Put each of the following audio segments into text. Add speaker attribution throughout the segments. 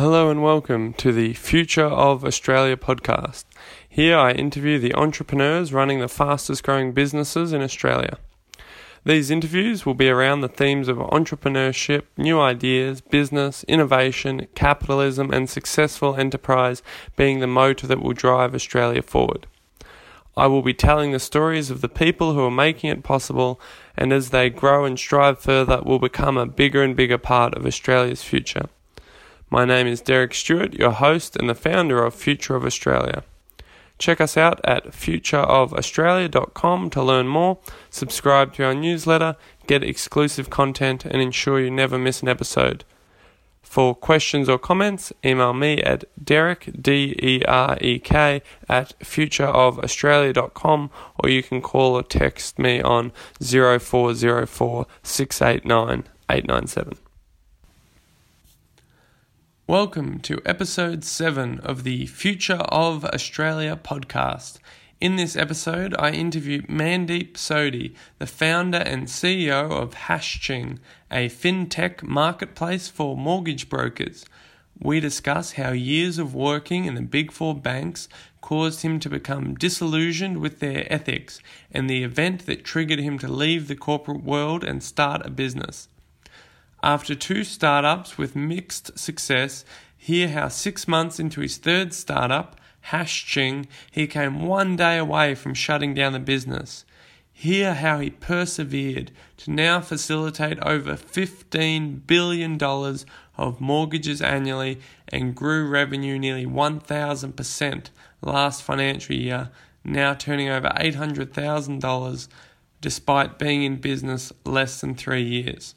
Speaker 1: Hello and welcome to the Future of Australia podcast. Here I interview the entrepreneurs running the fastest growing businesses in Australia. These interviews will be around the themes of entrepreneurship, new ideas, business, innovation, capitalism, and successful enterprise being the motor that will drive Australia forward. I will be telling the stories of the people who are making it possible, and as they grow and strive further, will become a bigger and bigger part of Australia's future. My name is Derek Stewart, your host and the founder of Future of Australia. Check us out at futureofaustralia.com to learn more, subscribe to our newsletter, get exclusive content, and ensure you never miss an episode. For questions or comments, email me at derek, D-E-R-E-K, at futureofaustralia.com or you can call or text me on 0404 689 897. Welcome to episode 7 of the Future of Australia podcast. In this episode, I interview Mandeep Sodhi, the founder and CEO of Hashching, a fintech marketplace for mortgage brokers. We discuss how years of working in the big four banks caused him to become disillusioned with their ethics and the event that triggered him to leave the corporate world and start a business. After two startups with mixed success, hear how six months into his third startup, Hashching, he came one day away from shutting down the business. Hear how he persevered to now facilitate over $15 billion of mortgages annually and grew revenue nearly 1,000% last financial year, now turning over $800,000 despite being in business less than three years.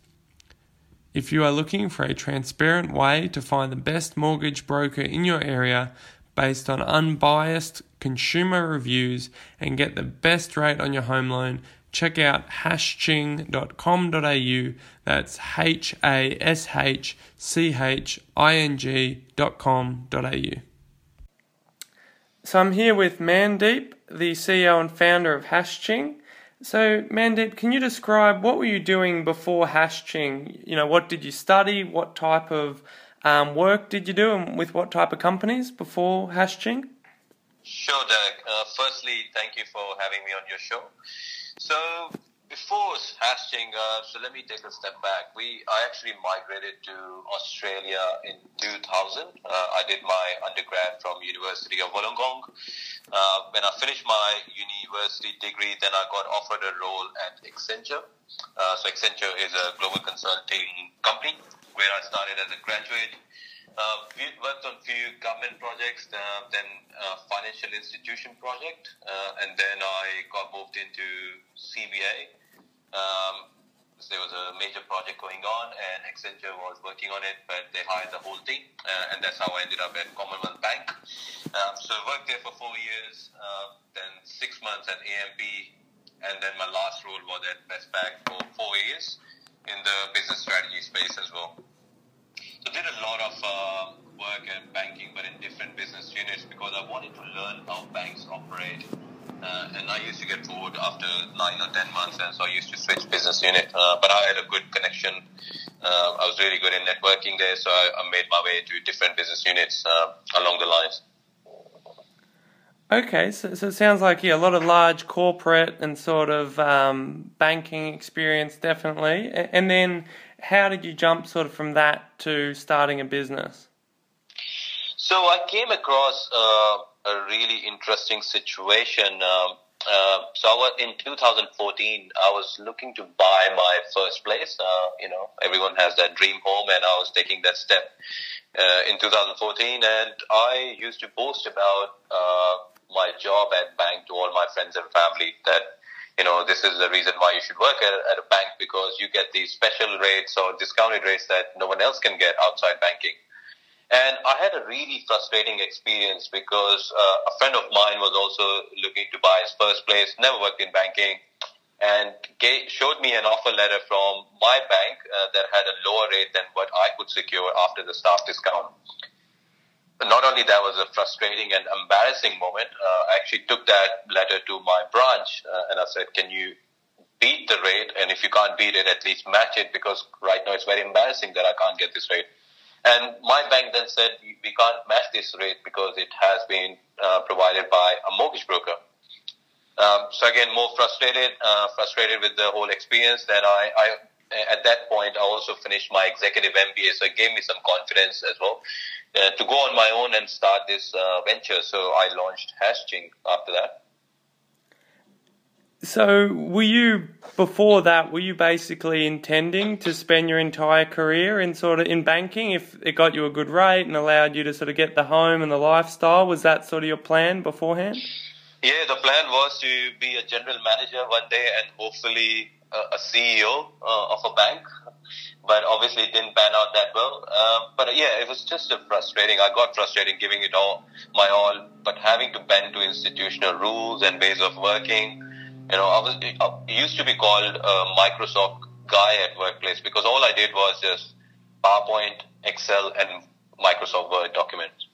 Speaker 1: If you are looking for a transparent way to find the best mortgage broker in your area based on unbiased consumer reviews and get the best rate on your home loan, check out hashching.com.au. That's H A S H C H I N G.com.au. So I'm here with Mandeep, the CEO and founder of Hashching. So, Mandeep, can you describe what were you doing before Hashching? You know, what did you study? What type of um, work did you do, and with what type of companies before Hashching?
Speaker 2: Sure, Doug. Uh, firstly, thank you for having me on your show. So, before Hashching, uh, so let me take a step back. We I actually migrated to Australia in 2000. Uh, I did my undergrad from University of Wollongong. Uh, when I finished my university degree, then I got offered a role at Accenture. Uh, so Accenture is a global consulting company where I started as a graduate. Uh, worked on few government projects, uh, then financial institution project, uh, and then I got moved into CBA, um, there was a major project going on, and Accenture was working on it, but they hired the whole team, uh, and that's how I ended up at Commonwealth Bank. Um, so I worked there for four years, uh, then six months at AMP, and then my last role was at Westpac for four years in the business strategy space as well. So did a lot of uh, work in banking, but in different business units because I wanted to learn how banks operate uh, and I used to get bored after nine or ten months, and so I used to switch business unit. Uh, but I had a good connection. Uh, I was really good in networking there, so I, I made my way to different business units uh, along the lines.
Speaker 1: Okay, so, so it sounds like yeah, a lot of large corporate and sort of um, banking experience, definitely. And then, how did you jump sort of from that to starting a business?
Speaker 2: So I came across uh, a really interesting situation. Um, uh, so was, in 2014, I was looking to buy my first place. Uh, you know, everyone has that dream home, and I was taking that step uh, in 2014. And I used to boast about uh, my job at bank to all my friends and family that you know this is the reason why you should work at, at a bank because you get these special rates or discounted rates that no one else can get outside banking. And I had a really frustrating experience because uh, a friend of mine was also looking to buy his first place, never worked in banking, and gave, showed me an offer letter from my bank uh, that had a lower rate than what I could secure after the staff discount. But not only that was a frustrating and embarrassing moment, uh, I actually took that letter to my branch uh, and I said, can you beat the rate? And if you can't beat it, at least match it because right now it's very embarrassing that I can't get this rate. And my bank then said, we can't match this rate because it has been uh, provided by a mortgage broker. Um, so again, more frustrated, uh, frustrated with the whole experience. Then I, I, at that point, I also finished my executive MBA, so it gave me some confidence as well uh, to go on my own and start this uh, venture. So I launched Hashching after that.
Speaker 1: So, were you before that? Were you basically intending to spend your entire career in sort of in banking if it got you a good rate and allowed you to sort of get the home and the lifestyle? Was that sort of your plan beforehand?
Speaker 2: Yeah, the plan was to be a general manager one day and hopefully a, CEO uh, of a bank. But obviously, it didn't pan out that well. Uh, but yeah, it was just frustrating. I got frustrated giving it all my all, but having to bend to institutional rules and ways of working you know, I was it used to be called a Microsoft guy at workplace because all I did was just PowerPoint, Excel, and Microsoft Word documents.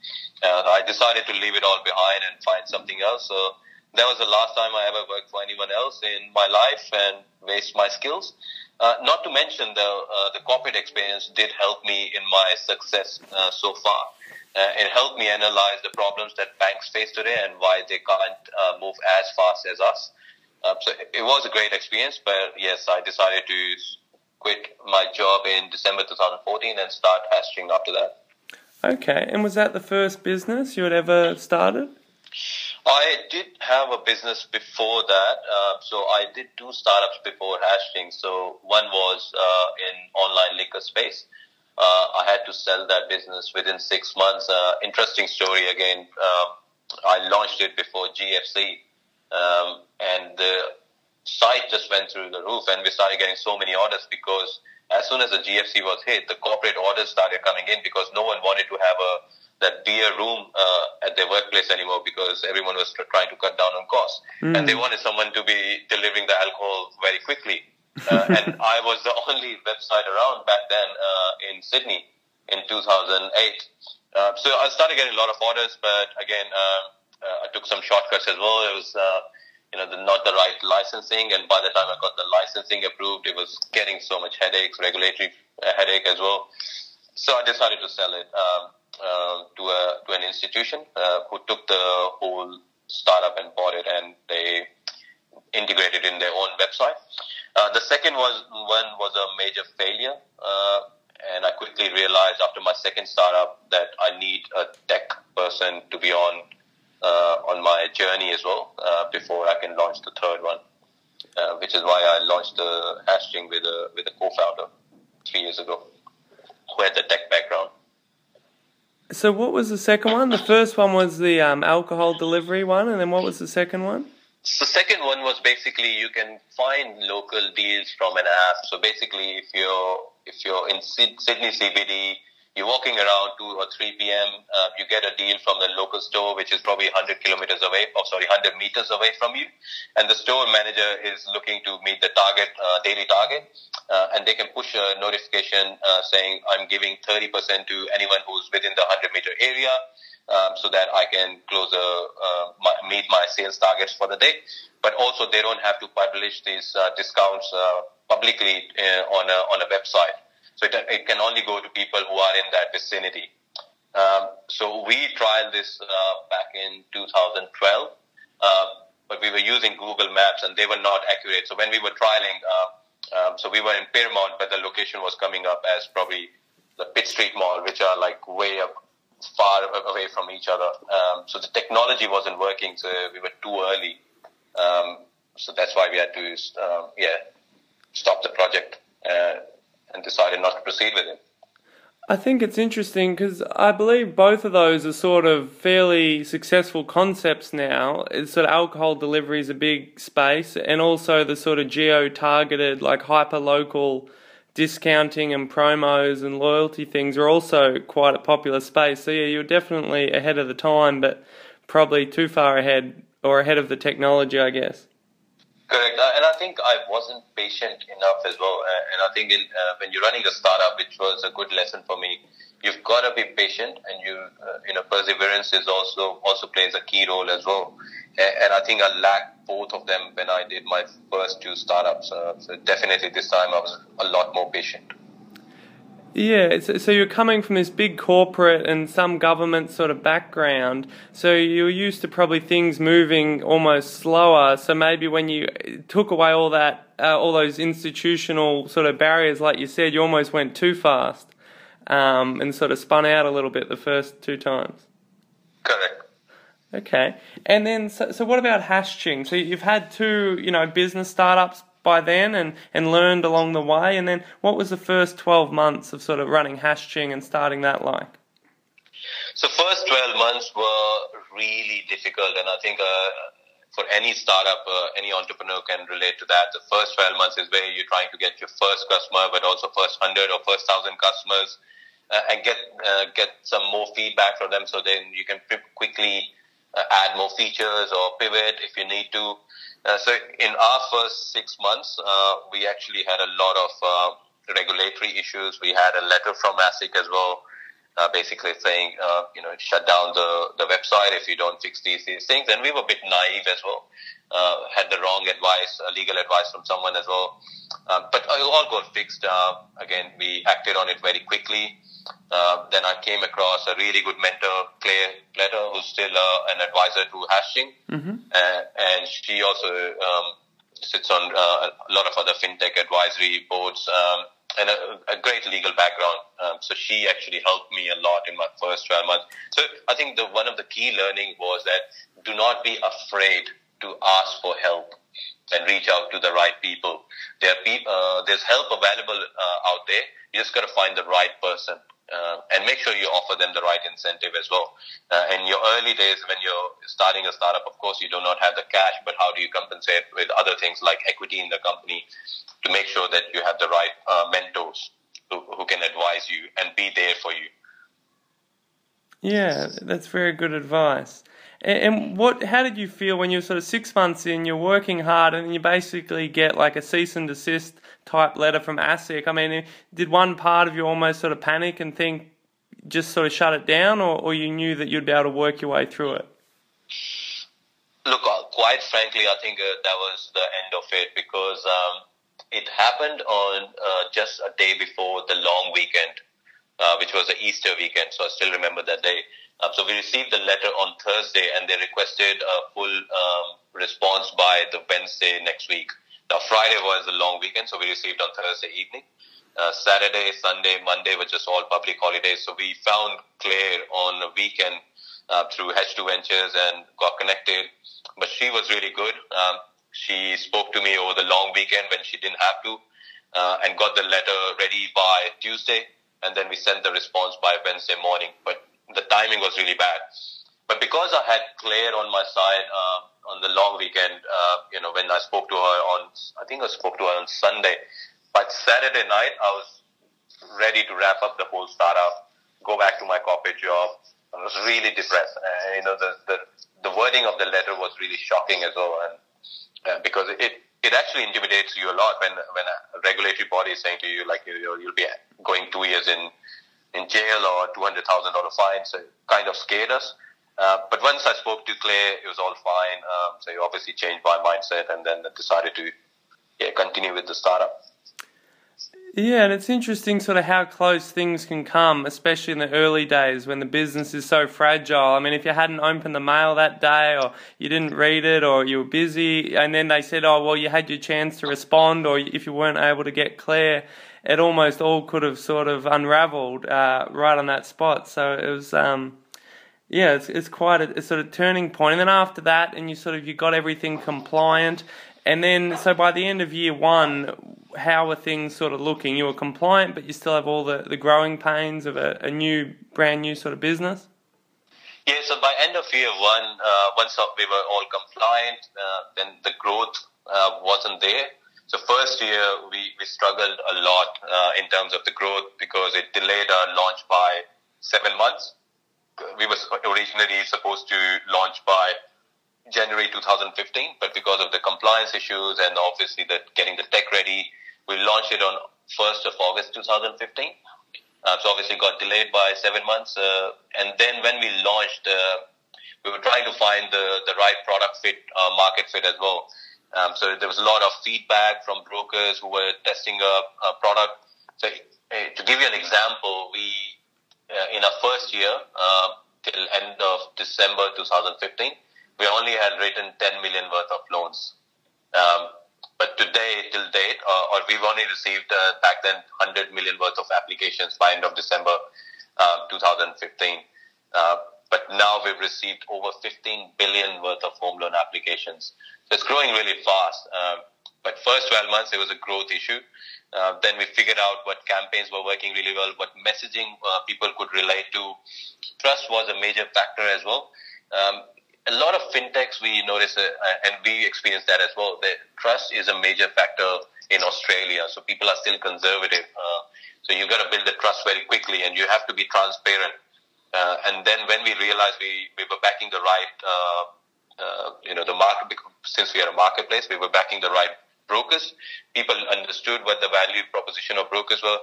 Speaker 2: Uh, I decided to leave it all behind and find something else. So that was the last time I ever worked for anyone else in my life and waste my skills. Uh, not to mention the uh, the corporate experience did help me in my success uh, so far. Uh, it helped me analyze the problems that banks face today and why they can't uh, move as fast as us. Um, so it was a great experience, but yes, I decided to quit my job in December 2014 and start Hashching after that.
Speaker 1: Okay, and was that the first business you had ever started?
Speaker 2: I did have a business before that. Uh, so I did two startups before Hashching. So one was uh, in online liquor space. Uh, I had to sell that business within six months. Uh, interesting story again. Um, I launched it before GFC um, and the site just went through the roof, and we started getting so many orders because as soon as the GFC was hit, the corporate orders started coming in because no one wanted to have a that beer room uh, at their workplace anymore because everyone was trying to cut down on costs, mm. and they wanted someone to be delivering the alcohol very quickly. Uh, and I was the only website around back then uh, in Sydney in 2008. Uh, so I started getting a lot of orders, but again, um, I took some shortcuts as well. It was, uh, you know, the, not the right licensing, and by the time I got the licensing approved, it was getting so much headaches, regulatory uh, headache as well. So I decided to sell it um, uh, to a to an institution uh, who took the whole startup and bought it, and they integrated it in their own website. Uh, the second was one was a major failure, uh, and I quickly realized after my second startup that I need a tech person to be on uh, on my journey as well uh, before I can launch the third one, uh, which is why I launched the Hashching with a with a co-founder three years ago, who had the tech background.
Speaker 1: So what was the second one? The first one was the um, alcohol delivery one, and then what was the second one?
Speaker 2: The second one was basically you can find local deals from an app. So basically, if you're if you're in Sydney CBD you're walking around 2 or 3 p.m. Uh, you get a deal from the local store, which is probably 100 kilometers away, or sorry, 100 meters away from you. And the store manager is looking to meet the target, uh, daily target. Uh, and they can push a notification uh, saying, I'm giving 30% to anyone who's within the 100 meter area. Um, so that I can close a, uh, my, meet my sales targets for the day. But also they don't have to publish these uh, discounts publicly on a, on a website. So it, it can only go to people who are in that vicinity. Um, so we tried this uh, back in 2012, uh, but we were using Google Maps and they were not accurate. So when we were trialing, uh, um, so we were in Pyrmont, but the location was coming up as probably the Pitt Street Mall, which are like way up far away from each other. Um, so the technology wasn't working, so we were too early. Um, so that's why we had to, um, yeah, stop the project. Uh, and decided not to proceed with it.
Speaker 1: I think it's interesting because I believe both of those are sort of fairly successful concepts now. It's sort of alcohol delivery is a big space, and also the sort of geo targeted, like hyper local discounting and promos and loyalty things are also quite a popular space. So, yeah, you're definitely ahead of the time, but probably too far ahead or ahead of the technology, I guess.
Speaker 2: Correct, uh, and I think I wasn't patient enough as well. Uh, and I think in, uh, when you're running a startup, which was a good lesson for me, you've got to be patient, and you uh, you know perseverance is also also plays a key role as well. And, and I think I lacked both of them when I did my first two startups. Uh, so definitely this time I was a lot more patient.
Speaker 1: Yeah, so, so, you're coming from this big corporate and some government sort of background, so you're used to probably things moving almost slower. So maybe when you took away all that, uh, all those institutional sort of barriers, like you said, you almost went too fast um, and sort of spun out a little bit the first two times.
Speaker 2: Correct.
Speaker 1: Okay, and then so, so what about Hashching? So you've had two, you know, business startups by then and, and learned along the way? And then what was the first 12 months of sort of running Hashching and starting that like?
Speaker 2: So first 12 months were really difficult and I think uh, for any startup, uh, any entrepreneur can relate to that. The first 12 months is where you're trying to get your first customer, but also first 100 or first 1,000 customers uh, and get, uh, get some more feedback from them so then you can quickly uh, add more features or pivot if you need to. Uh, so in our first six months, uh, we actually had a lot of uh, regulatory issues. We had a letter from ASIC as well, uh, basically saying, uh, you know, shut down the, the website if you don't fix these, these things. And we were a bit naive as well. Uh, had the wrong advice, legal advice from someone as well. but it all got fixed. again, we acted on it very quickly. Uh, then I came across a really good mentor, Claire Platter, who's still uh, an advisor to Hashching. mm-hmm. uh, and she also um, sits on uh, a lot of other fintech advisory boards um, and a, a, great legal background. Um, so she actually helped me a lot in my first 12 months. So I think the one of the key learning was that do not be afraid to ask for help and reach out to the right people. There are pe- uh, there's help available uh, out there. You just got to find the right person uh, and make sure you offer them the right incentive as well. Uh, in your early days, when you're starting a startup, of course, you do not have the cash, but how do you compensate with other things like equity in the company to make sure that you have the right uh, mentors who, who can advise you and be there for you?
Speaker 1: Yeah, that's very good advice. And what? How did you feel when you're sort of six months in? You're working hard, and you basically get like a cease and desist type letter from ASIC. I mean, did one part of you almost sort of panic and think, just sort of shut it down, or, or you knew that you'd be able to work your way through it?
Speaker 2: Look, uh, quite frankly, I think uh, that was the end of it because um, it happened on uh, just a day before the long weekend, uh, which was the Easter weekend. So I still remember that day. Um, so we received the letter on Thursday, and they requested a full um, response by the Wednesday next week. Now Friday was a long weekend, so we received on Thursday evening. Uh, Saturday, Sunday, Monday were just all public holidays. So we found Claire on a weekend uh, through H2 Ventures and got connected. But she was really good. Um, she spoke to me over the long weekend when she didn't have to, uh, and got the letter ready by Tuesday. And then we sent the response by Wednesday morning. But the timing was really bad. But because I had Claire on my side uh, on the long weekend, uh, you know, when I spoke to her on, I think I spoke to her on Sunday. But Saturday night, I was ready to wrap up the whole startup, go back to my corporate job. I was really depressed. And, you know, the, the, the wording of the letter was really shocking as well. And uh, because it, it actually intimidates you a lot when, when a regulatory body is saying to you, like, you, you'll be going two years in, in jail or $200,000 fine. So it kind of scared us. Uh, but once I spoke to Claire, it was all fine. Um, so he obviously changed my mindset and then decided to yeah, continue with the startup.
Speaker 1: Yeah, and it's interesting sort of how close things can come, especially in the early days when the business is so fragile. I mean, if you hadn't opened the mail that day or you didn't read it or you were busy and then they said, oh, well, you had your chance to respond or if you weren't able to get Claire, it almost all could have sort of unraveled uh, right on that spot. So it was, um, yeah, it's, it's quite a, a, sort of turning point. And then after that, and you sort of you got everything compliant, and then so by the end of year one, how are things sort of looking? You were compliant, but you still have all the, the growing pains of a, a new, brand new sort of business.
Speaker 2: Yeah, so by end of year one, uh, once we were all compliant, uh, then the growth uh, wasn't there. So first year we, we struggled a lot uh, in terms of the growth because it delayed our launch by seven months we were originally supposed to launch by January 2015, but because of the compliance issues and obviously the getting the tech ready, we launched it on 1st of August 2015. Uh, so obviously got delayed by seven months. Uh, and then when we launched, uh, we were trying to find the, the right product fit, uh, market fit as well. Um, so there was a lot of feedback from brokers who were testing a, a product. So uh, to give you an example, we uh, in our first year uh, till end of December 2015, we only had written 10 million worth of loans. Um, but today, till date, or we've only received uh, back then 100 million worth of applications by end of December uh, 2015. Uh, but now we've received over 15 billion worth of home loan applications. So it's growing really fast. Um, but first 12 months, it was a growth issue. Uh, then we figured out what campaigns were working really well, what messaging uh, people could relate to. Trust was a major factor as well. Um, a lot of fintechs we notice, uh, and we experience that as well. The trust is a major factor in Australia, so people are still conservative. Uh, so you've got to build the trust very quickly, and you have to be transparent. Uh, and then when we realized we, we were backing the right, uh, you know, the market, since we are a marketplace, we were backing the right brokers. People understood what the value proposition of brokers were,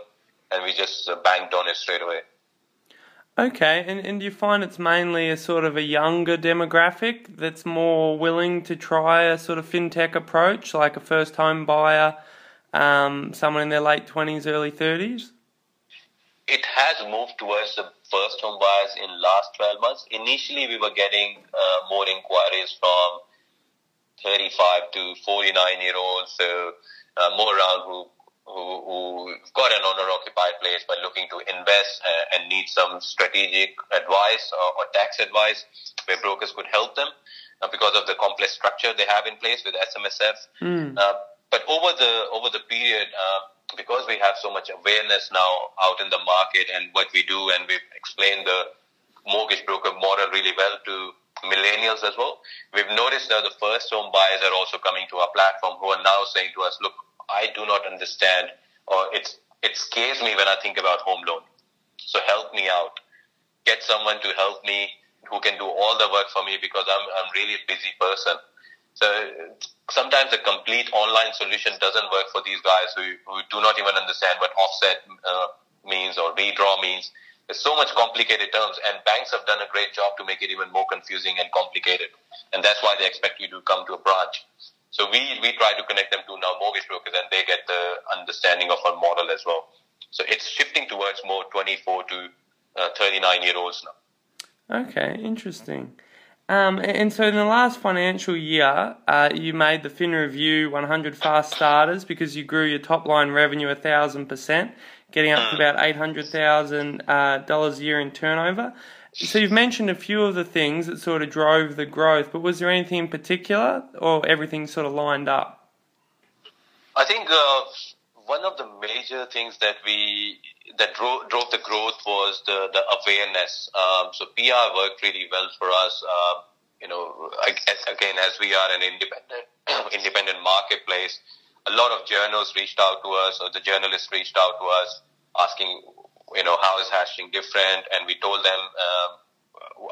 Speaker 2: and we just uh, banked on it straight away.
Speaker 1: Okay, and, and do you find it's mainly a sort of a younger demographic that's more willing to try a sort of fintech approach, like a first home buyer, um, someone in their late 20s, early 30s?
Speaker 2: It has moved towards the first home buyers in last 12 months. Initially, we were getting uh, more inquiries from 35 to 49 year olds, so uh, more around who who, who got an owner occupied place but looking to invest uh, and need some strategic advice or, or, tax advice where brokers could help them uh, because of the complex structure they have in place with SMSF. Mm. Uh, but over the over the period, uh, because we have so much awareness now out in the market and what we do, and we've explained the mortgage broker model really well to millennials as well. We've noticed that the first home buyers are also coming to our platform who are now saying to us, look, I do not understand, or it's it scares me when I think about home loan. So help me out. Get someone to help me who can do all the work for me because I'm I'm really a busy person. So sometimes a complete online solution doesn't work for these guys who, who do not even understand what offset uh, means or redraw means. There's so much complicated terms, and banks have done a great job to make it even more confusing and complicated. And that's why they expect you to come to a branch. So we, we try to connect them to now mortgage brokers and they get the understanding of our model as well. So it's shifting towards more 24 to uh, 39 year olds now.
Speaker 1: Okay, interesting. Um, and so in the last financial year, uh, you made the Fin Review 100 fast starters because you grew your top line revenue a thousand percent, getting up to mm. about eight hundred thousand uh, dollars a year in turnover. So you've mentioned a few of the things that sort of drove the growth, but was there anything in particular, or everything sort of lined up?
Speaker 2: I think uh, one of the major things that we that drove, drove the growth was the the awareness. Um, so PR worked really well for us. Uh, you know, again, as we are an independent independent marketplace, a lot of journals reached out to us, or the journalists reached out to us asking you know, how is Hashching different? And we told them um,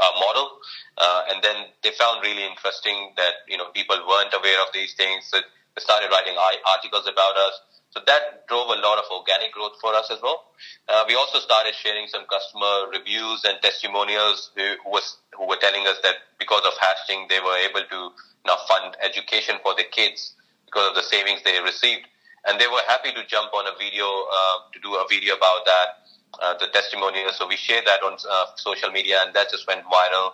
Speaker 2: our model. Uh, and then they found really interesting that, you know, people weren't aware of these things. So they started writing articles about us. So that drove a lot of organic growth for us as well. Uh, we also started sharing some customer reviews and testimonials who, was, who were telling us that because of Hashching, they were able to now fund education for their kids because of the savings they received. And they were happy to jump on a video, uh, to do a video about that uh, the testimonials. So we shared that on uh, social media, and that just went viral.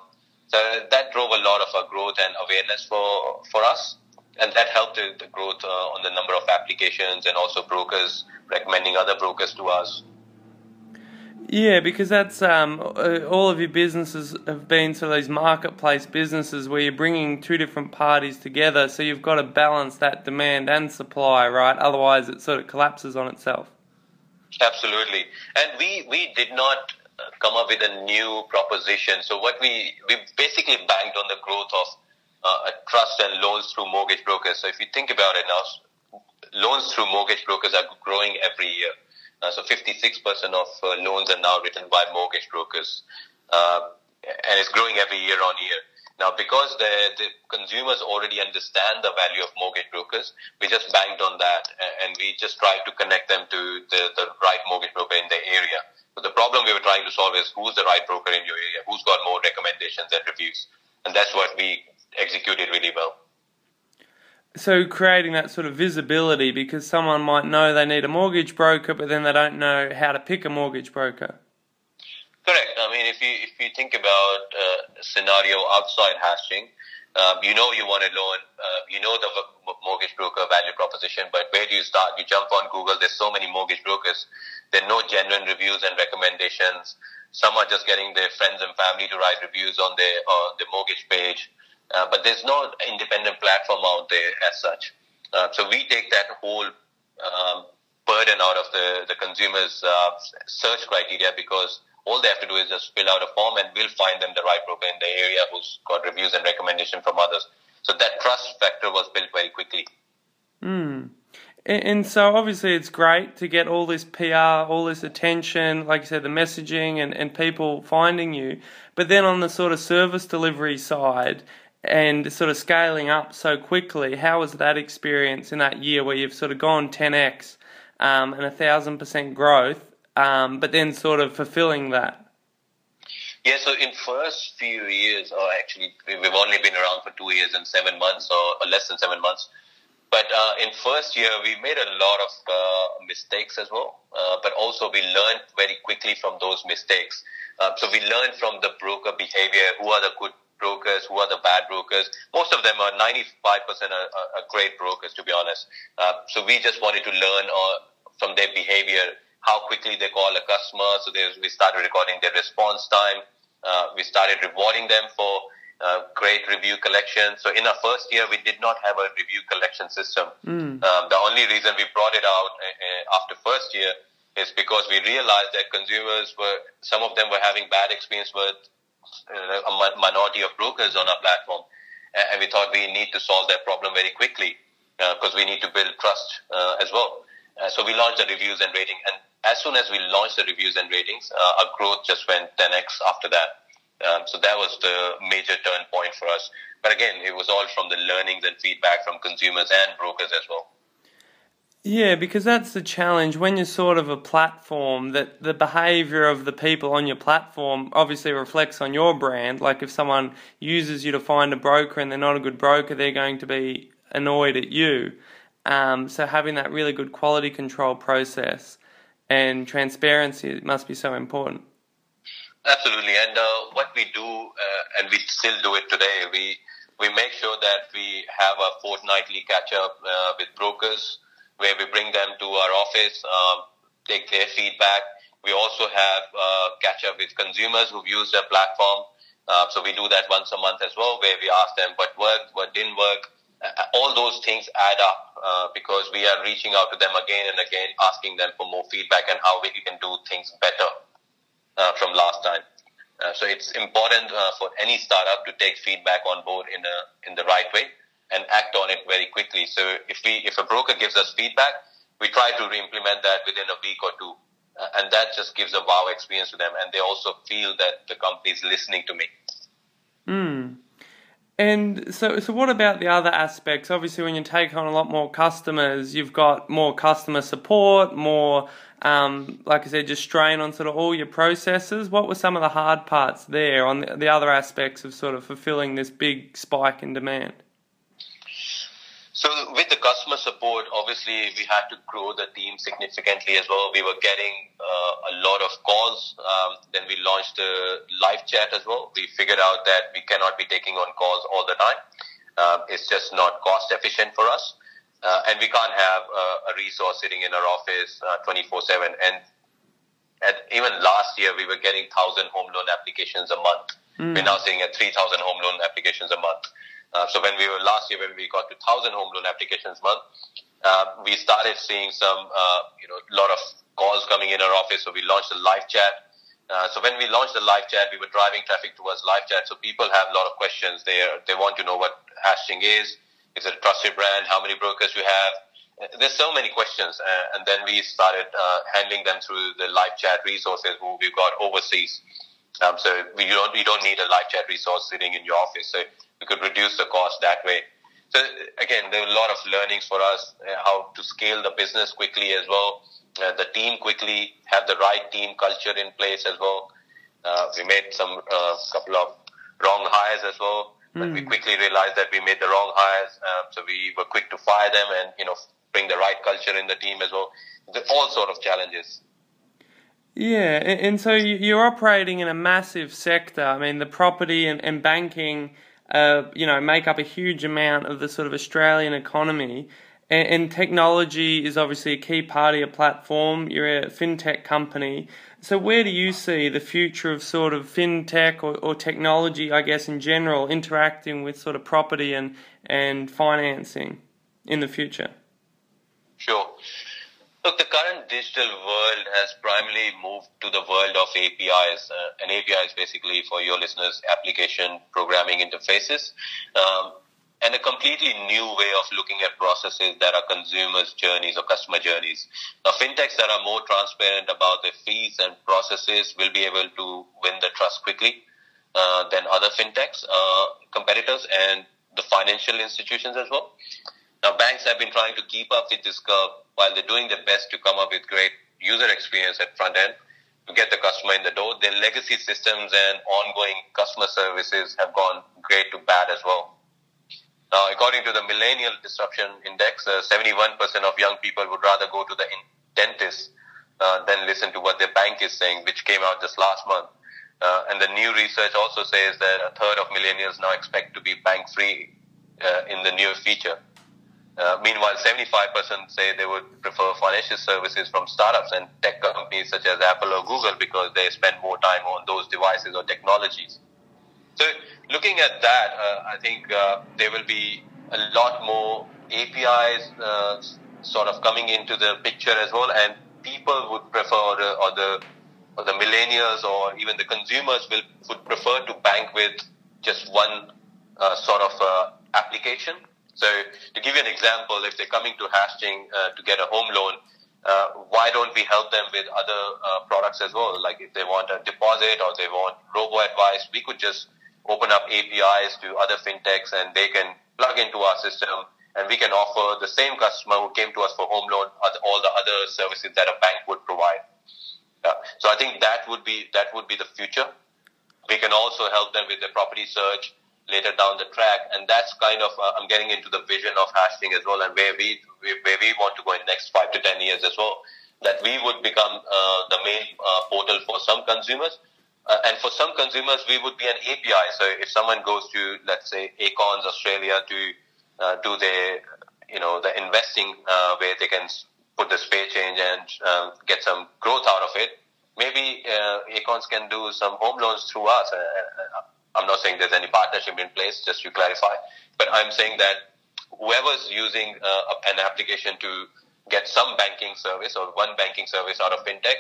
Speaker 2: So that drove a lot of our growth and awareness for for us, and that helped the, the growth uh, on the number of applications and also brokers recommending other brokers to us.
Speaker 1: Yeah, because that's um, uh, all of your businesses have been sort of these marketplace businesses where you're bringing two different parties together, so you've got to balance that demand and supply, right? Otherwise, it sort of collapses on itself.
Speaker 2: Absolutely. And we, we did not uh, come up with a new proposition. So what we, we basically banked on the growth of uh, trust and loans through mortgage brokers. So if you think about it now, loans through mortgage brokers are growing every year. Uh, so 56% of uh, loans are now written by mortgage brokers. Uh, and it's growing every year on year. Now, because the, the consumers already understand the value of mortgage brokers, we just banked on that and we just tried to connect them to the, the right mortgage broker in the area. So the problem we were trying to solve is who's the right broker in your area, who's got more recommendations and reviews. And that's what we executed really well.
Speaker 1: so creating that sort of visibility because someone might know they need a mortgage broker, but then they don't know how to pick a mortgage broker.
Speaker 2: Correct. I mean, if you if you think about uh, a scenario outside Hashching, um, you know you want a loan, uh, you know the mortgage broker value proposition, but where do you start? You jump on Google. There's so many mortgage brokers. There are no genuine reviews and recommendations. Some are just getting their friends and family to write reviews on their on the mortgage page. Uh, but there's no independent platform out there as such. Uh, so we take that whole um, burden out of the, the consumer's uh, search criteria because all they have to do is just fill out a form and we'll find them the right broker in the area who's got reviews and recommendation from others. So that trust factor was built very quickly.
Speaker 1: Mm. And so obviously it's great to get all this PR, all this attention, like you said, the messaging and, and people finding you. But then on the sort of service delivery side, and sort of scaling up so quickly. How was that experience in that year where you've sort of gone 10x um, and a thousand percent growth, um, but then sort of fulfilling that?
Speaker 2: Yeah, so in first few years, or actually we've only been around for two years and seven months, or, or less than seven months. But uh, in first year, we made a lot of uh, mistakes as well. Uh, but also we learned very quickly from those mistakes. Uh, so we learned from the broker behavior, who are the good brokers, who are the bad brokers. Most of them are 95% are, are, great brokers, to be honest. Uh, so we just wanted to learn uh, from their behavior, how quickly they call a customer. So we started recording their response time. Uh, we started rewarding them for uh, great review collection. So in our first year, we did not have a review collection system. Mm. Um, the only reason we brought it out uh, uh, after first year is because we realized that consumers were, some of them were having bad experience with a minority of brokers on our platform. And we thought we need to solve that problem very quickly because uh, we need to build trust uh, as well. Uh, so we launched the reviews and rating. And as soon as we launched the reviews and ratings, our growth just went 10x after that. Um, so that was the major turn point for us. But again, it was all from the learnings and feedback from consumers and brokers as well.
Speaker 1: Yeah, because that's the challenge when you're sort of a platform that the behavior of the people on your platform obviously reflects on your brand. Like if someone uses you to find a broker and they're not a good broker, they're going to be annoyed at you. Um, so having that really good quality control process and transparency must be so important.
Speaker 2: Absolutely, and uh, what we do, uh, and we still do it today, we we make sure that we have a fortnightly catch up uh, with brokers where we bring them to our office, um, take their feedback. We also have uh, catch up with consumers who've used our platform. Uh, so we do that once a month as well, where we ask them what worked, what didn't work. Uh, all those things add up uh, because we are reaching out to them again and again, asking them for more feedback and how we can do things better uh, from last time. Uh, so it's important for any startup to take feedback on board in a in the right way and act on it very quickly. So if we, if a broker gives us feedback, we try to re-implement that within a week or two. Uh, and that just gives a wow experience to them. And they also feel that the company is listening to me.
Speaker 1: Hmm. And so, so what about the other aspects? Obviously, when you take on a lot more customers, you've got more customer support, more, um, like I said, just strain on sort of all your processes. What were some of the hard parts there on the, the other aspects of sort of fulfilling this big spike in demand?
Speaker 2: So with the customer support, obviously we had to grow the team significantly as well. We were getting uh, a lot of calls. Um, then we launched a live chat as well. We figured out that we cannot be taking on calls all the time. Um, it's just not cost efficient for us. Uh, and we can't have uh, a resource sitting in our office 24-7. Uh, and at, even last year, we were getting 1,000 home loan applications a month. Mm. We're now sitting at 3,000 home loan applications a month. Uh, so when we were last year, when we got to 1,000 home loan applications month, uh, we started seeing some, uh, you know, a lot of calls coming in our office. So we launched a live chat. Uh, so when we launched the live chat, we were driving traffic towards live chat. So people have a lot of questions. They are, they want to know what Hashching is. Is it a trusted brand? How many brokers you have? Uh, there's so many questions, and then we started handling them through the live chat resources who we've got overseas. Um, so we don't we don't need a live chat resource sitting in your office. So we could reduce the cost that way. So again, there were a lot of learnings for us uh, how to scale the business quickly as well. Uh, the team quickly have the right team culture in place as well. Uh, we made some uh, couple of wrong hires as well. But we quickly realized that we made the wrong hires, um, so we were quick to fire them and you know bring the right culture in the team as well. All sort of challenges.
Speaker 1: Yeah, and, and so you're operating in a massive sector. I mean, the property and, and banking, uh, you know, make up a huge amount of the sort of Australian economy. And, and technology is obviously a key part of your platform. You're a fintech company. So, where do you see the future of sort of fintech or, or technology, I guess, in general, interacting with sort of property and, and financing in the future?
Speaker 2: Sure. Look, the current digital world has primarily moved to the world of APIs. Uh, an API is basically, for your listeners, application programming interfaces. Um, and a completely new way of looking at processes that are consumers' journeys or customer journeys. Now, fintechs that are more transparent about their fees and processes will be able to win the trust quickly uh, than other fintechs, uh, competitors, and the financial institutions as well. Now, banks have been trying to keep up with this curve while they're doing their best to come up with great user experience at front end to get the customer in the door. Their legacy systems and ongoing customer services have gone great to bad as well. Now, according to the Millennial Disruption Index, uh, 71% of young people would rather go to the dentist uh, than listen to what their bank is saying, which came out just last month. Uh, and the new research also says that a third of millennials now expect to be bank free uh, in the near future. Uh, meanwhile, 75% say they would prefer financial services from startups and tech companies such as Apple or Google because they spend more time on those devices or technologies. So looking at that, uh, I think uh, there will be a lot more APIs uh, sort of coming into the picture as well, and people would prefer, or the, or the, or the millennials or even the consumers will would prefer to bank with just one uh, sort of uh, application. So to give you an example, if they're coming to Hashching uh, to get a home loan, uh, why don't we help them with other uh, products as well? Like if they want a deposit or they want robo advice, we could just open up APIs to other fintechs and they can plug into our system and we can offer the same customer who came to us for home loan all the other services that a bank would provide. Yeah. So I think that would be that would be the future. We can also help them with the property search later down the track, and that's kind of uh, I'm getting into the vision of Hashching as well, and where we where we want to go in the next five to ten years as well. That we would become uh, the main uh, portal for some consumers, uh, and for some consumers, we would be an API. So if someone goes to, let's say, Acorns Australia to uh, do their, you know, the investing uh, where they can put the spare change and um, get some growth out of it, maybe Acorns can do some home loans through us. Uh, uh, I'm not saying there's any partnership in place, just to clarify, but I'm saying that whoever's using an application to get some banking service or one banking service out of fintech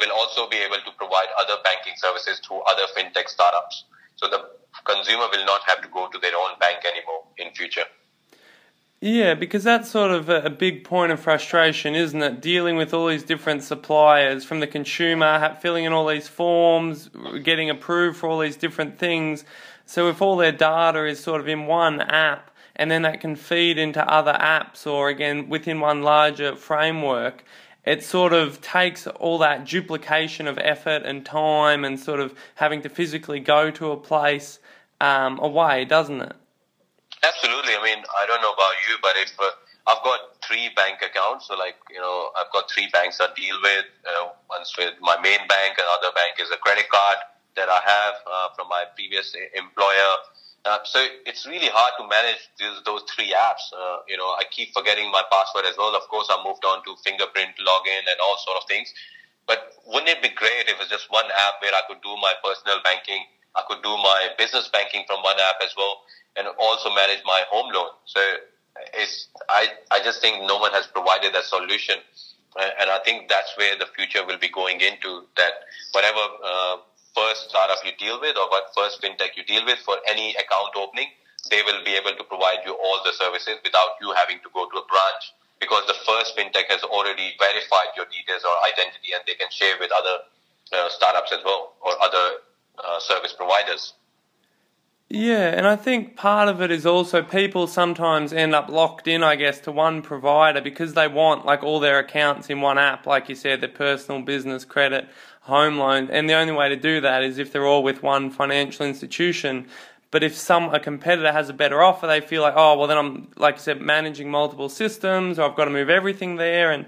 Speaker 2: will also be able to provide other banking services through other fintech startups. So the consumer will not have to go to their own bank anymore in future.
Speaker 1: Yeah, because that's sort of a, big point of frustration, isn't it? Dealing with all these different suppliers from the consumer, filling in all these forms, getting approved for all these different things. So if all their data is sort of in one app, and then that can feed into other apps or again within one larger framework, it sort of takes all that duplication of effort and time and sort of having to physically go to a place um, away, doesn't it?
Speaker 2: Absolutely. I mean, I don't know about you, but if uh, I've got three bank accounts, so like you know, I've got three banks I deal with. Uh, one's with my main bank, another bank is a credit card that I have uh, from my previous employer. Uh, so it's really hard to manage these, those three apps. Uh, you know, I keep forgetting my password as well. Of course, I moved on to fingerprint login and all sort of things. But wouldn't it be great if it was just one app where I could do my personal banking, I could do my business banking from one app as well, and also manage my home loan. So it's I I just think no one has provided a solution, and I think that's where the future will be going into. That whatever uh, first startup you deal with or what first fintech you deal with for any account opening, they will be able to provide you all the services without you having to go to a branch because the first fintech has already verified your details or identity and they can share with other uh, startups as well or other uh, service providers.
Speaker 1: Yeah, and I think part of it is also people sometimes end up locked in, I guess, to one provider because they want like all their accounts in one app, like you said, their personal, business, credit, home loan, and the only way to do that is if they're all with one financial institution. But if some a competitor has a better offer, they feel like, oh, well, then I'm like you said, managing multiple systems, or I've got to move everything there, and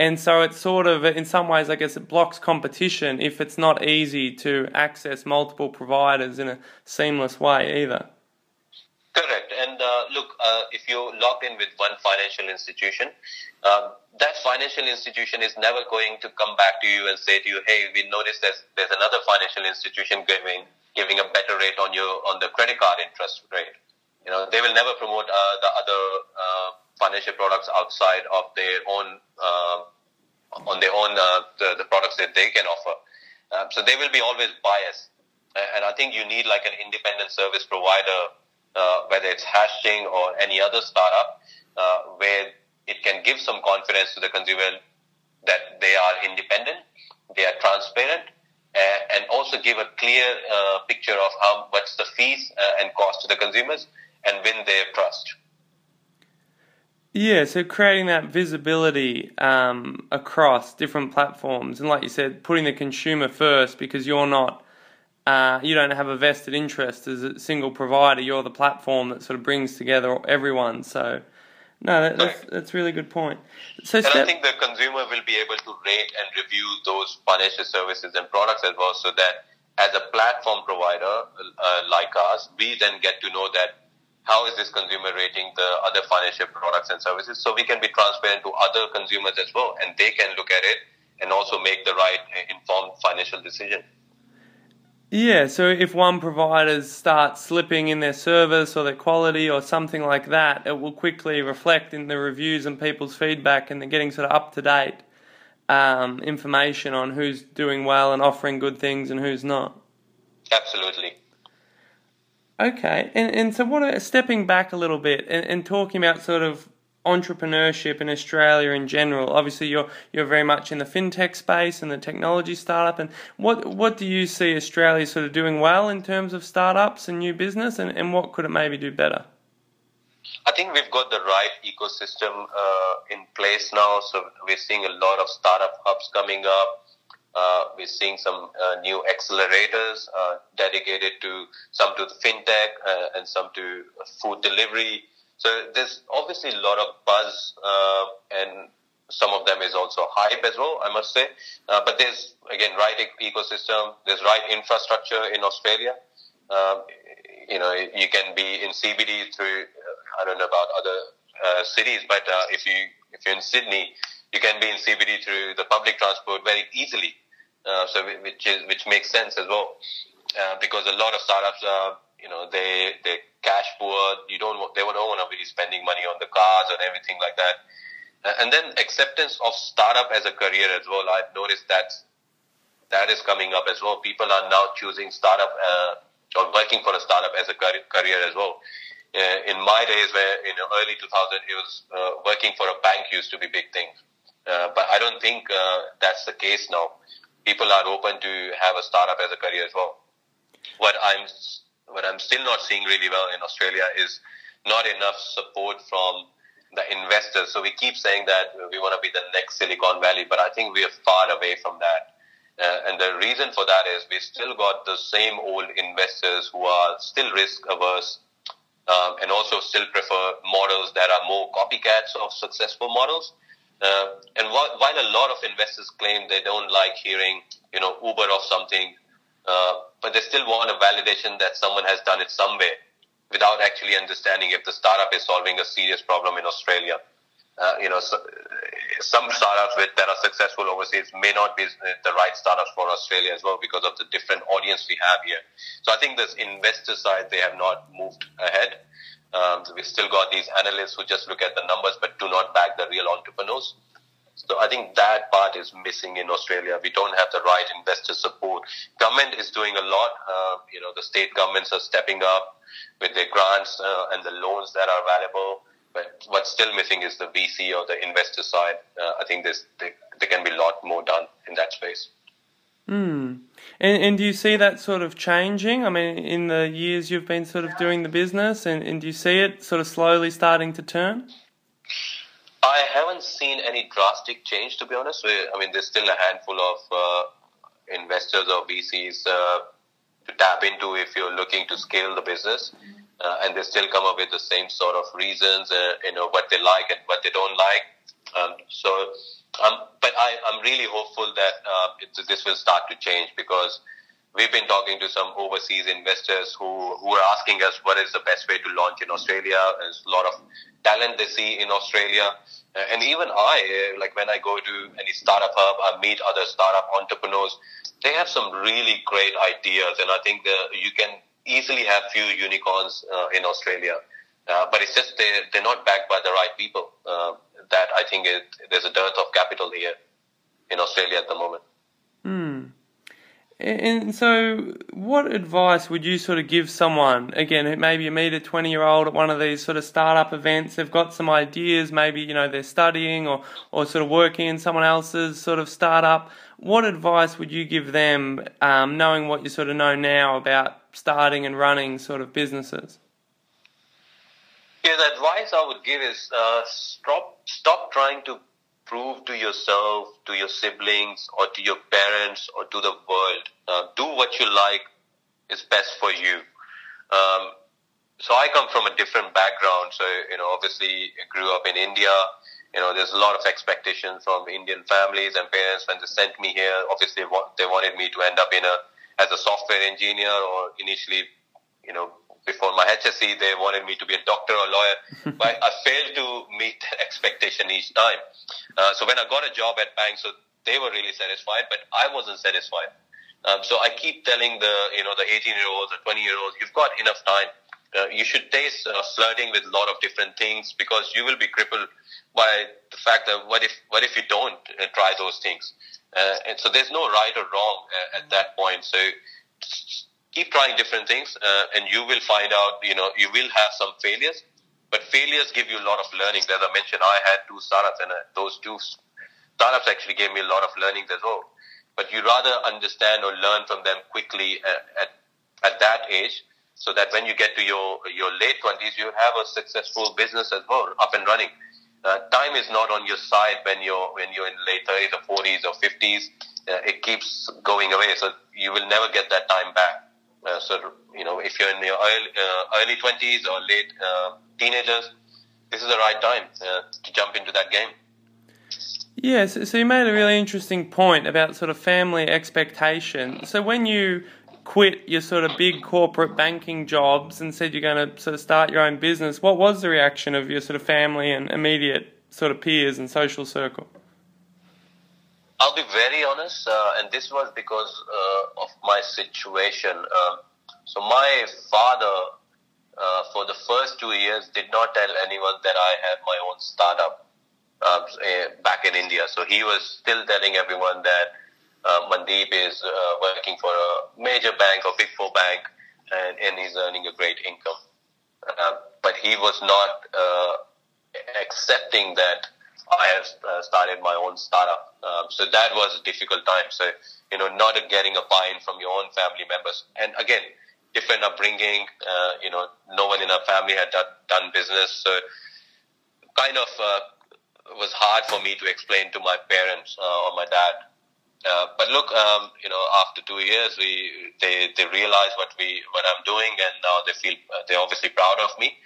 Speaker 1: and so it's sort of in some ways, I guess, it blocks competition if it's not easy to access multiple providers in a seamless way either.
Speaker 2: Correct. And uh, look, uh, if you're locked in with one financial institution, um, that financial institution is never going to come back to you and say to you, "Hey, we noticed there's there's another financial institution giving giving a better rate on your on the credit card interest rate." You know, they will never promote uh, the other uh, financial products outside of their own uh, on their own uh, the, the products that they can offer. Um, so they will be always biased, and I think you need like an independent service provider uh, whether it's Hashching or any other startup, where it can give some confidence to the consumer that they are independent, they are transparent, uh, and also give a clear uh, picture of how what's the fees uh, and cost to the consumers and win their trust.
Speaker 1: Yeah, so creating that visibility um, across different platforms, and like you said, putting the consumer first because you're not uh, you don't have a vested interest as a single provider. You're the platform that sort of brings together everyone. So, no, that, that's that's a really good point.
Speaker 2: So, and step- I think the consumer will be able to rate and review those financial services and products as well, so that as a platform provider uh, like us, we then get to know that how is this consumer rating the other financial products and services, so we can be transparent to other consumers as well, and they can look at it and also make the right uh, informed financial decision.
Speaker 1: Yeah, so if one provider starts slipping in their service or their quality or something like that, it will quickly reflect in the reviews and people's feedback, and they're getting sort of up to date um, information on who's doing well and offering good things and who's not.
Speaker 2: Absolutely.
Speaker 1: Okay, and and so what? Stepping back a little bit and, and talking about sort of entrepreneurship in Australia in general? Obviously, you're you're very much in the fintech space and the technology startup. And what what do you see Australia sort of doing well in terms of startups and new business, and, and what could it maybe do better?
Speaker 2: I think we've got the right ecosystem uh, in place now. So we're seeing a lot of startup hubs coming up. Uh, we're seeing some uh, new accelerators uh, dedicated to some to fintech uh, and some to food delivery. So there's obviously a lot of buzz, uh, and some of them is also hype as well, I must say. Uh, but there's again right ecosystem. There's right infrastructure in Australia. Um, you know, you can be in CBD through. I don't know about other cities, but if you if you're in Sydney, you can be in CBD through the public transport very easily. Uh, so which is which makes sense as well, uh, because a lot of startups, are you know, they they cash poor. You don't they don't want to be spending money on the cars and everything like that. And then acceptance of startup as a career as well. I've noticed that that is coming up as well. People are now choosing startup uh, or working for a startup as a career as well. Uh, in my days, where in early 2000, it was uh, working for a bank used to be big thing. Uh, but I don't think uh, that's the case now. People are open to have a startup as a career as well. What I'm what I'm still not seeing really well in Australia is not enough support from the investors. So we keep saying that we want to be the next Silicon Valley, but I think we are far away from that. Uh, and the reason for that is we still got the same old investors who are still risk averse um, and also still prefer models that are more copycats of successful models. Uh, and while, a lot of investors claim they don't like hearing, you know, Uber or something, uh, but they still want a validation that someone has done it somewhere without actually understanding if the startup is solving a serious problem in Australia. Uh, you know, so, some startups with, that are successful overseas may not be the right startups for Australia as well because of the different audience we have here. So I think this investor side, they have not moved ahead. Um, so we still got these analysts who just look at the numbers but do not back the real entrepreneurs. So I think that part is missing in Australia. We don't have the right investor support. Government is doing a lot. Uh, you know, the state governments are stepping up with their grants uh, and the loans that are available. But what's still missing is the VC or the investor side. Uh, I think there's, there, there can be a lot more done in that space.
Speaker 1: Hmm. And, and do you see that sort of changing? I mean, in the years you've been sort of doing the business, and, and do you see it sort of slowly starting to turn?
Speaker 2: I haven't seen any drastic change, to be honest. I mean, there's still a handful of uh, investors or VCs uh, to tap into if you're looking to scale the business. Uh, and they still come up with the same sort of reasons, uh, you know, what they like and what they don't like. Um, so, um, but I, I'm really hopeful that uh, this will start to change because we've been talking to some overseas investors who, who are asking us what is the best way to launch in Australia. There's a lot of talent they see in Australia. Uh, and even I, uh, like when I go to any startup hub, I meet other startup entrepreneurs. They have some really great ideas, and I think you can easily have few unicorns uh, in Australia. Uh, but it's just they, they're not backed by the right people. I think it, there's a dearth of capital here in Australia at the moment.
Speaker 1: Hmm. And so, what advice would you sort of give someone? Again, maybe you meet a 20 year old at one of these sort of startup events, they've got some ideas, maybe, you know, they're studying or, or sort of working in someone else's sort of startup. What advice would you give them, um, knowing what you sort of know now about starting and running sort of businesses?
Speaker 2: Yeah, the advice I would give is uh, stop, stop trying to prove to yourself, to your siblings, or to your parents, or to the world. Uh, do what you like is best for you. Um, so I come from a different background. So you know, obviously, I grew up in India. You know, there's a lot of expectations from Indian families and parents when they sent me here. Obviously, they wanted me to end up in a as a software engineer, or initially, you know, before my HSC, they wanted me to be a doctor or lawyer, but I failed to meet expectation each time. Uh, so when I got a job at bank, so they were really satisfied, but I wasn't satisfied. Um, so I keep telling the you know the 18 year olds or 20 year olds, you've got enough time. Uh, you should taste uh, flirting with a lot of different things because you will be crippled by the fact that what if what if you don't uh, try those things? Uh, and so there's no right or wrong uh, at that point. So keep trying different things, uh, and you will find out. You know, you will have some failures, but failures give you a lot of learning. As I mentioned, I had two startups, and uh, those two startups actually gave me a lot of learning as well. But you rather understand or learn from them quickly at, uh, at at that age, so that when you get to your your late twenties, you have a successful business as well, up and running. Uh, time is not on your side when you're when you're in late thirties or forties or fifties. Uh, it keeps going away, so you will never get that time back. Uh, so, you know, if you're in your early, uh, early 20s or late uh, teenagers, this is the right time uh, to jump into that game.
Speaker 1: Yeah, so, so you made a really interesting point about sort of family expectation. So when you quit your sort of big corporate banking jobs and said you're going to sort of start your own business, what was the reaction of your sort of family and immediate sort of peers and social circle?
Speaker 2: I'll be very honest, uh, and this was because uh, of my situation. Um, so my father, uh, for the first two years, did not tell anyone that I had my own startup uh, eh, back in India. So he was still telling everyone that uh, Mandeep is uh, working for a major bank or big four bank, and, and he's earning a great income. but he was not accepting that I have uh, started my own startup. Um, so that was a difficult time. So, you know, not getting a buy-in from your own family members. And again, different upbringing, uh, you know, no one in our family had done, done business. So kind of, uh, was hard for me to explain to my parents uh, or my dad. Uh, but look, um, you know, after two years, we they they realize what we what I'm doing, and now they feel uh, they're obviously proud of me.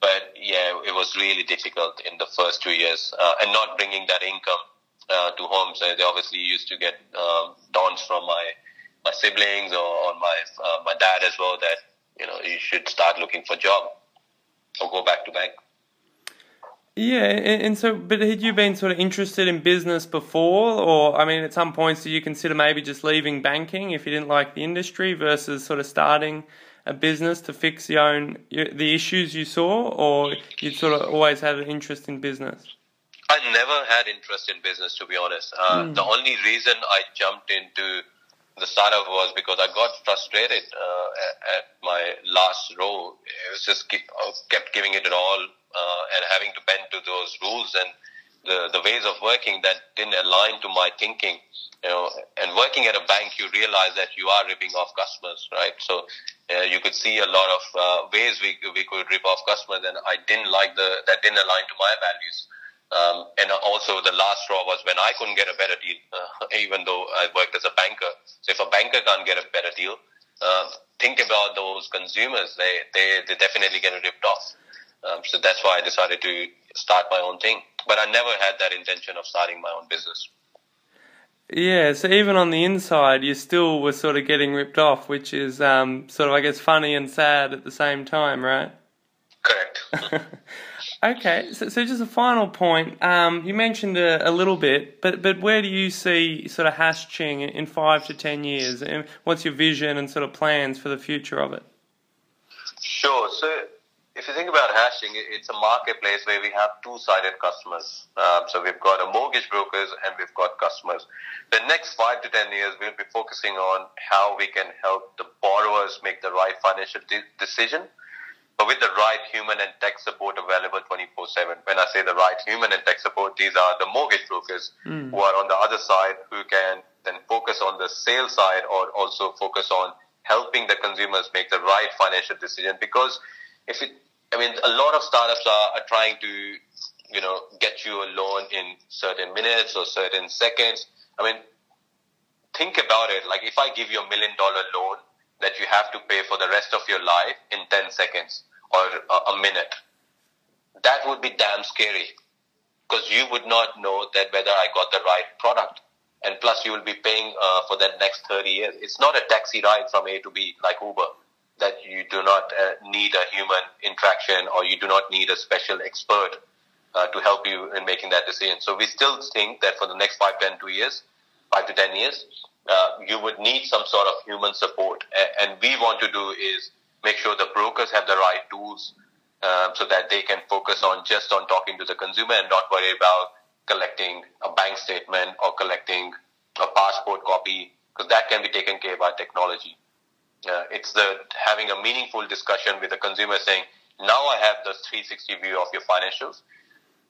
Speaker 2: But yeah, it was really difficult in the first two years, uh, and not bringing that income uh, to homes. They obviously used to get um, taunts from my my siblings or, or my uh, my dad as well that you know you should start looking for a job or go back to bank.
Speaker 1: Yeah, and so, but had you been sort of interested in business before, or I mean, at some points, do you consider maybe just leaving banking if you didn't like the industry versus sort of starting a business to fix your own the issues you saw, or you sort of always had an interest in business?
Speaker 2: I never had interest in business, to be honest. Uh, mm. The only reason I jumped into the startup was because I got frustrated uh, at, at, my last role. It was just keep, kept giving it all uh, and having to bend to those rules and the, the ways of working that didn't align to my thinking you know, and working at a bank, you realize that you are ripping off customers, right? So uh, you could see a lot of uh, ways we we could rip off customers, and I didn't like the that didn't align to my values. Um, and also the last straw was when I couldn't get a better deal, uh, even though I worked as a banker. So if a banker can't get a better deal, uh, think about those consumers, they they they definitely get ripped off. Um, so that's why I decided to start my own thing. But I never had that intention of starting my own business.
Speaker 1: Yeah, so even on the inside, you still were sort of getting ripped off, which is um, sort of, I guess, funny and sad at the same time, right?
Speaker 2: Correct.
Speaker 1: okay, so, so just a final point. Um, you mentioned a, a, little bit, but but where do you see sort of Hashching in five to ten years? And what's your vision and sort of plans for the future of it?
Speaker 2: Sure. So if you think about Hashching, it's a marketplace where we have two-sided customers. Um, so we've got a mortgage brokers and we've got customers. The next five to ten years, we'll be focusing on how we can help the borrowers make the right financial de- decision but with the right human and tech support available 24-7. When I say the right human and tech support, these are the mortgage brokers mm. who are on the other side who can then focus on the sales side or also focus on helping the consumers make the right financial decision. Because if it, I mean, a lot of startups are, are trying to, you know, get you a loan in certain minutes or certain seconds. I mean, think about it. Like if I give you a million dollar loan that you have to pay for the rest of your life in 10 seconds, or a, minute. That would be damn scary because you would not know that whether I got the right product. And plus, you will be paying uh, for that next 30 years. It's not a taxi ride from A to B like Uber that you do not uh, need a human interaction or you do not need a special expert uh, to help you in making that decision. So we still think that for the next 5, 10, 2 years, 5 to 10 years, uh, you would need some sort of human support. And we want to do is make sure the brokers have the right tools um, so that they can focus on just on talking to the consumer and not worry about collecting a bank statement or collecting a passport copy because that can be taken care of by technology. Uh, it's the having a meaningful discussion with the consumer saying, now I have the 360 view of your financials.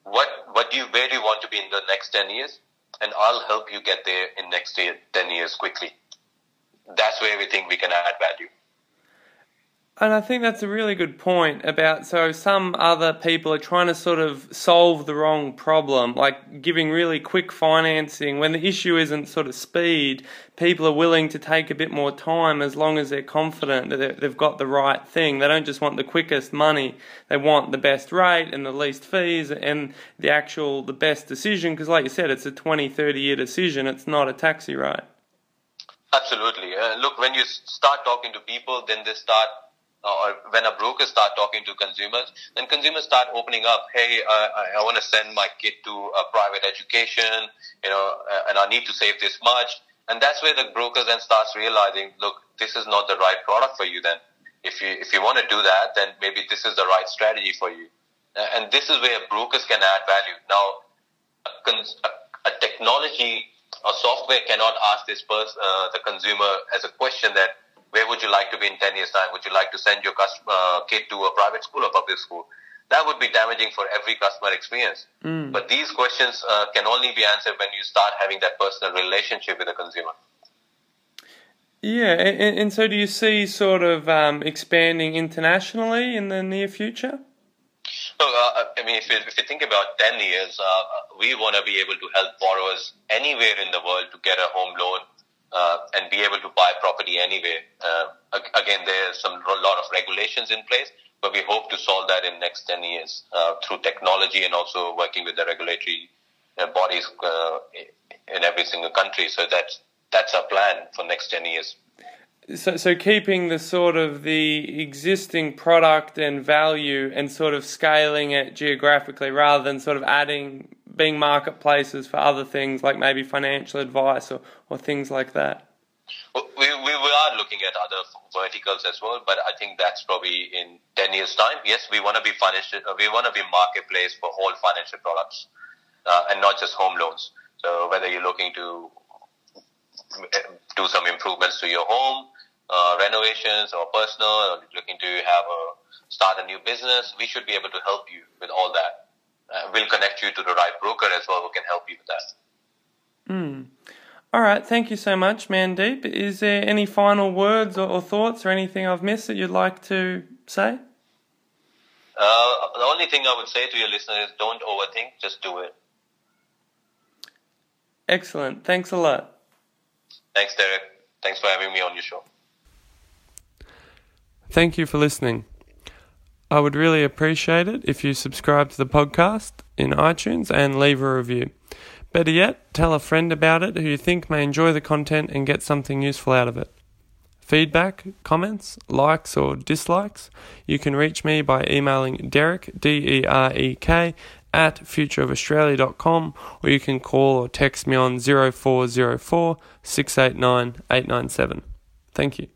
Speaker 2: What, what do you, where do you want to be in the next 10 years? And I'll help you get there in next 10 years quickly. That's where we think we can add value.
Speaker 1: And I think that's a really good point about so some other people are trying to sort of solve the wrong problem, like giving really quick financing when the issue isn't sort of speed. People are willing to take a bit more time as long as they're confident that they've got the right thing. They don't just want the quickest money, they want the best rate and the least fees and the actual, the best decision. Because, like you said, it's a 20, 30 year decision, it's not a taxi ride.
Speaker 2: Absolutely. Uh, look, when you start talking to people, then they start or when a broker start talking to consumers, then consumers start opening up. Hey, I, I want to send my kid to a private education, you know, uh, and I need to save this much. And that's where the broker then starts realizing, look, this is not the right product for you. Then, if you if you want to do that, then maybe this is the right strategy for you. And this is where brokers can add value. Now, a, cons- a, a technology or software cannot ask this person, uh, the consumer, as a question that where would you like to be in 10 years' time? Would you like to send your customer, uh, kid to a private school or public school? That would be damaging for every customer experience. Mm. But these questions uh, can only be answered when you start having that personal relationship with the consumer.
Speaker 1: Yeah, and, and so do you see sort of um, expanding internationally in the near future?
Speaker 2: So, uh, I mean, if you, if you think about 10 years, uh, we want to be able to help borrowers anywhere in the world to get a home loan uh, and be able to buy property anyway. Uh, again, there's some a lot of regulations in place, but we hope to solve that in next 10 years uh, through technology and also working with the regulatory uh, bodies uh, in every single country. So that's that's our plan for next 10 years.
Speaker 1: So, so keeping the sort of the existing product and value and sort of scaling it geographically rather than sort of adding being marketplaces for other things like maybe financial advice or, or things like that?
Speaker 2: We, we, are looking at other verticals as well, but I think that's probably in 10 years' time. Yes, we want to be financial, we want to be marketplace for all financial products uh, and not just home loans. So whether you're looking to do some improvements to your home, uh, renovations or personal, or looking to have a start a new business, we should be able to help you with all that uh, we'll connect you to the right broker as well who can help you with that.
Speaker 1: Mm. All right, thank you so much, Mandeep. Is there any final words or, or thoughts or anything I've missed that you'd like to say?
Speaker 2: Uh, the only thing I would say to your listeners is don't overthink, just do it.
Speaker 1: Excellent. Thanks a lot.
Speaker 2: Thanks, Derek. Thanks for having me on your show.
Speaker 1: Thank you for listening. I would really appreciate it if you subscribe to the podcast in iTunes and leave a review. Better yet, tell a friend about it who you think may enjoy the content and get something useful out of it. Feedback, comments, likes, or dislikes, you can reach me by emailing Derek, D E R E K, at futureofaustralia.com or you can call or text me on 0404 689 897. Thank you.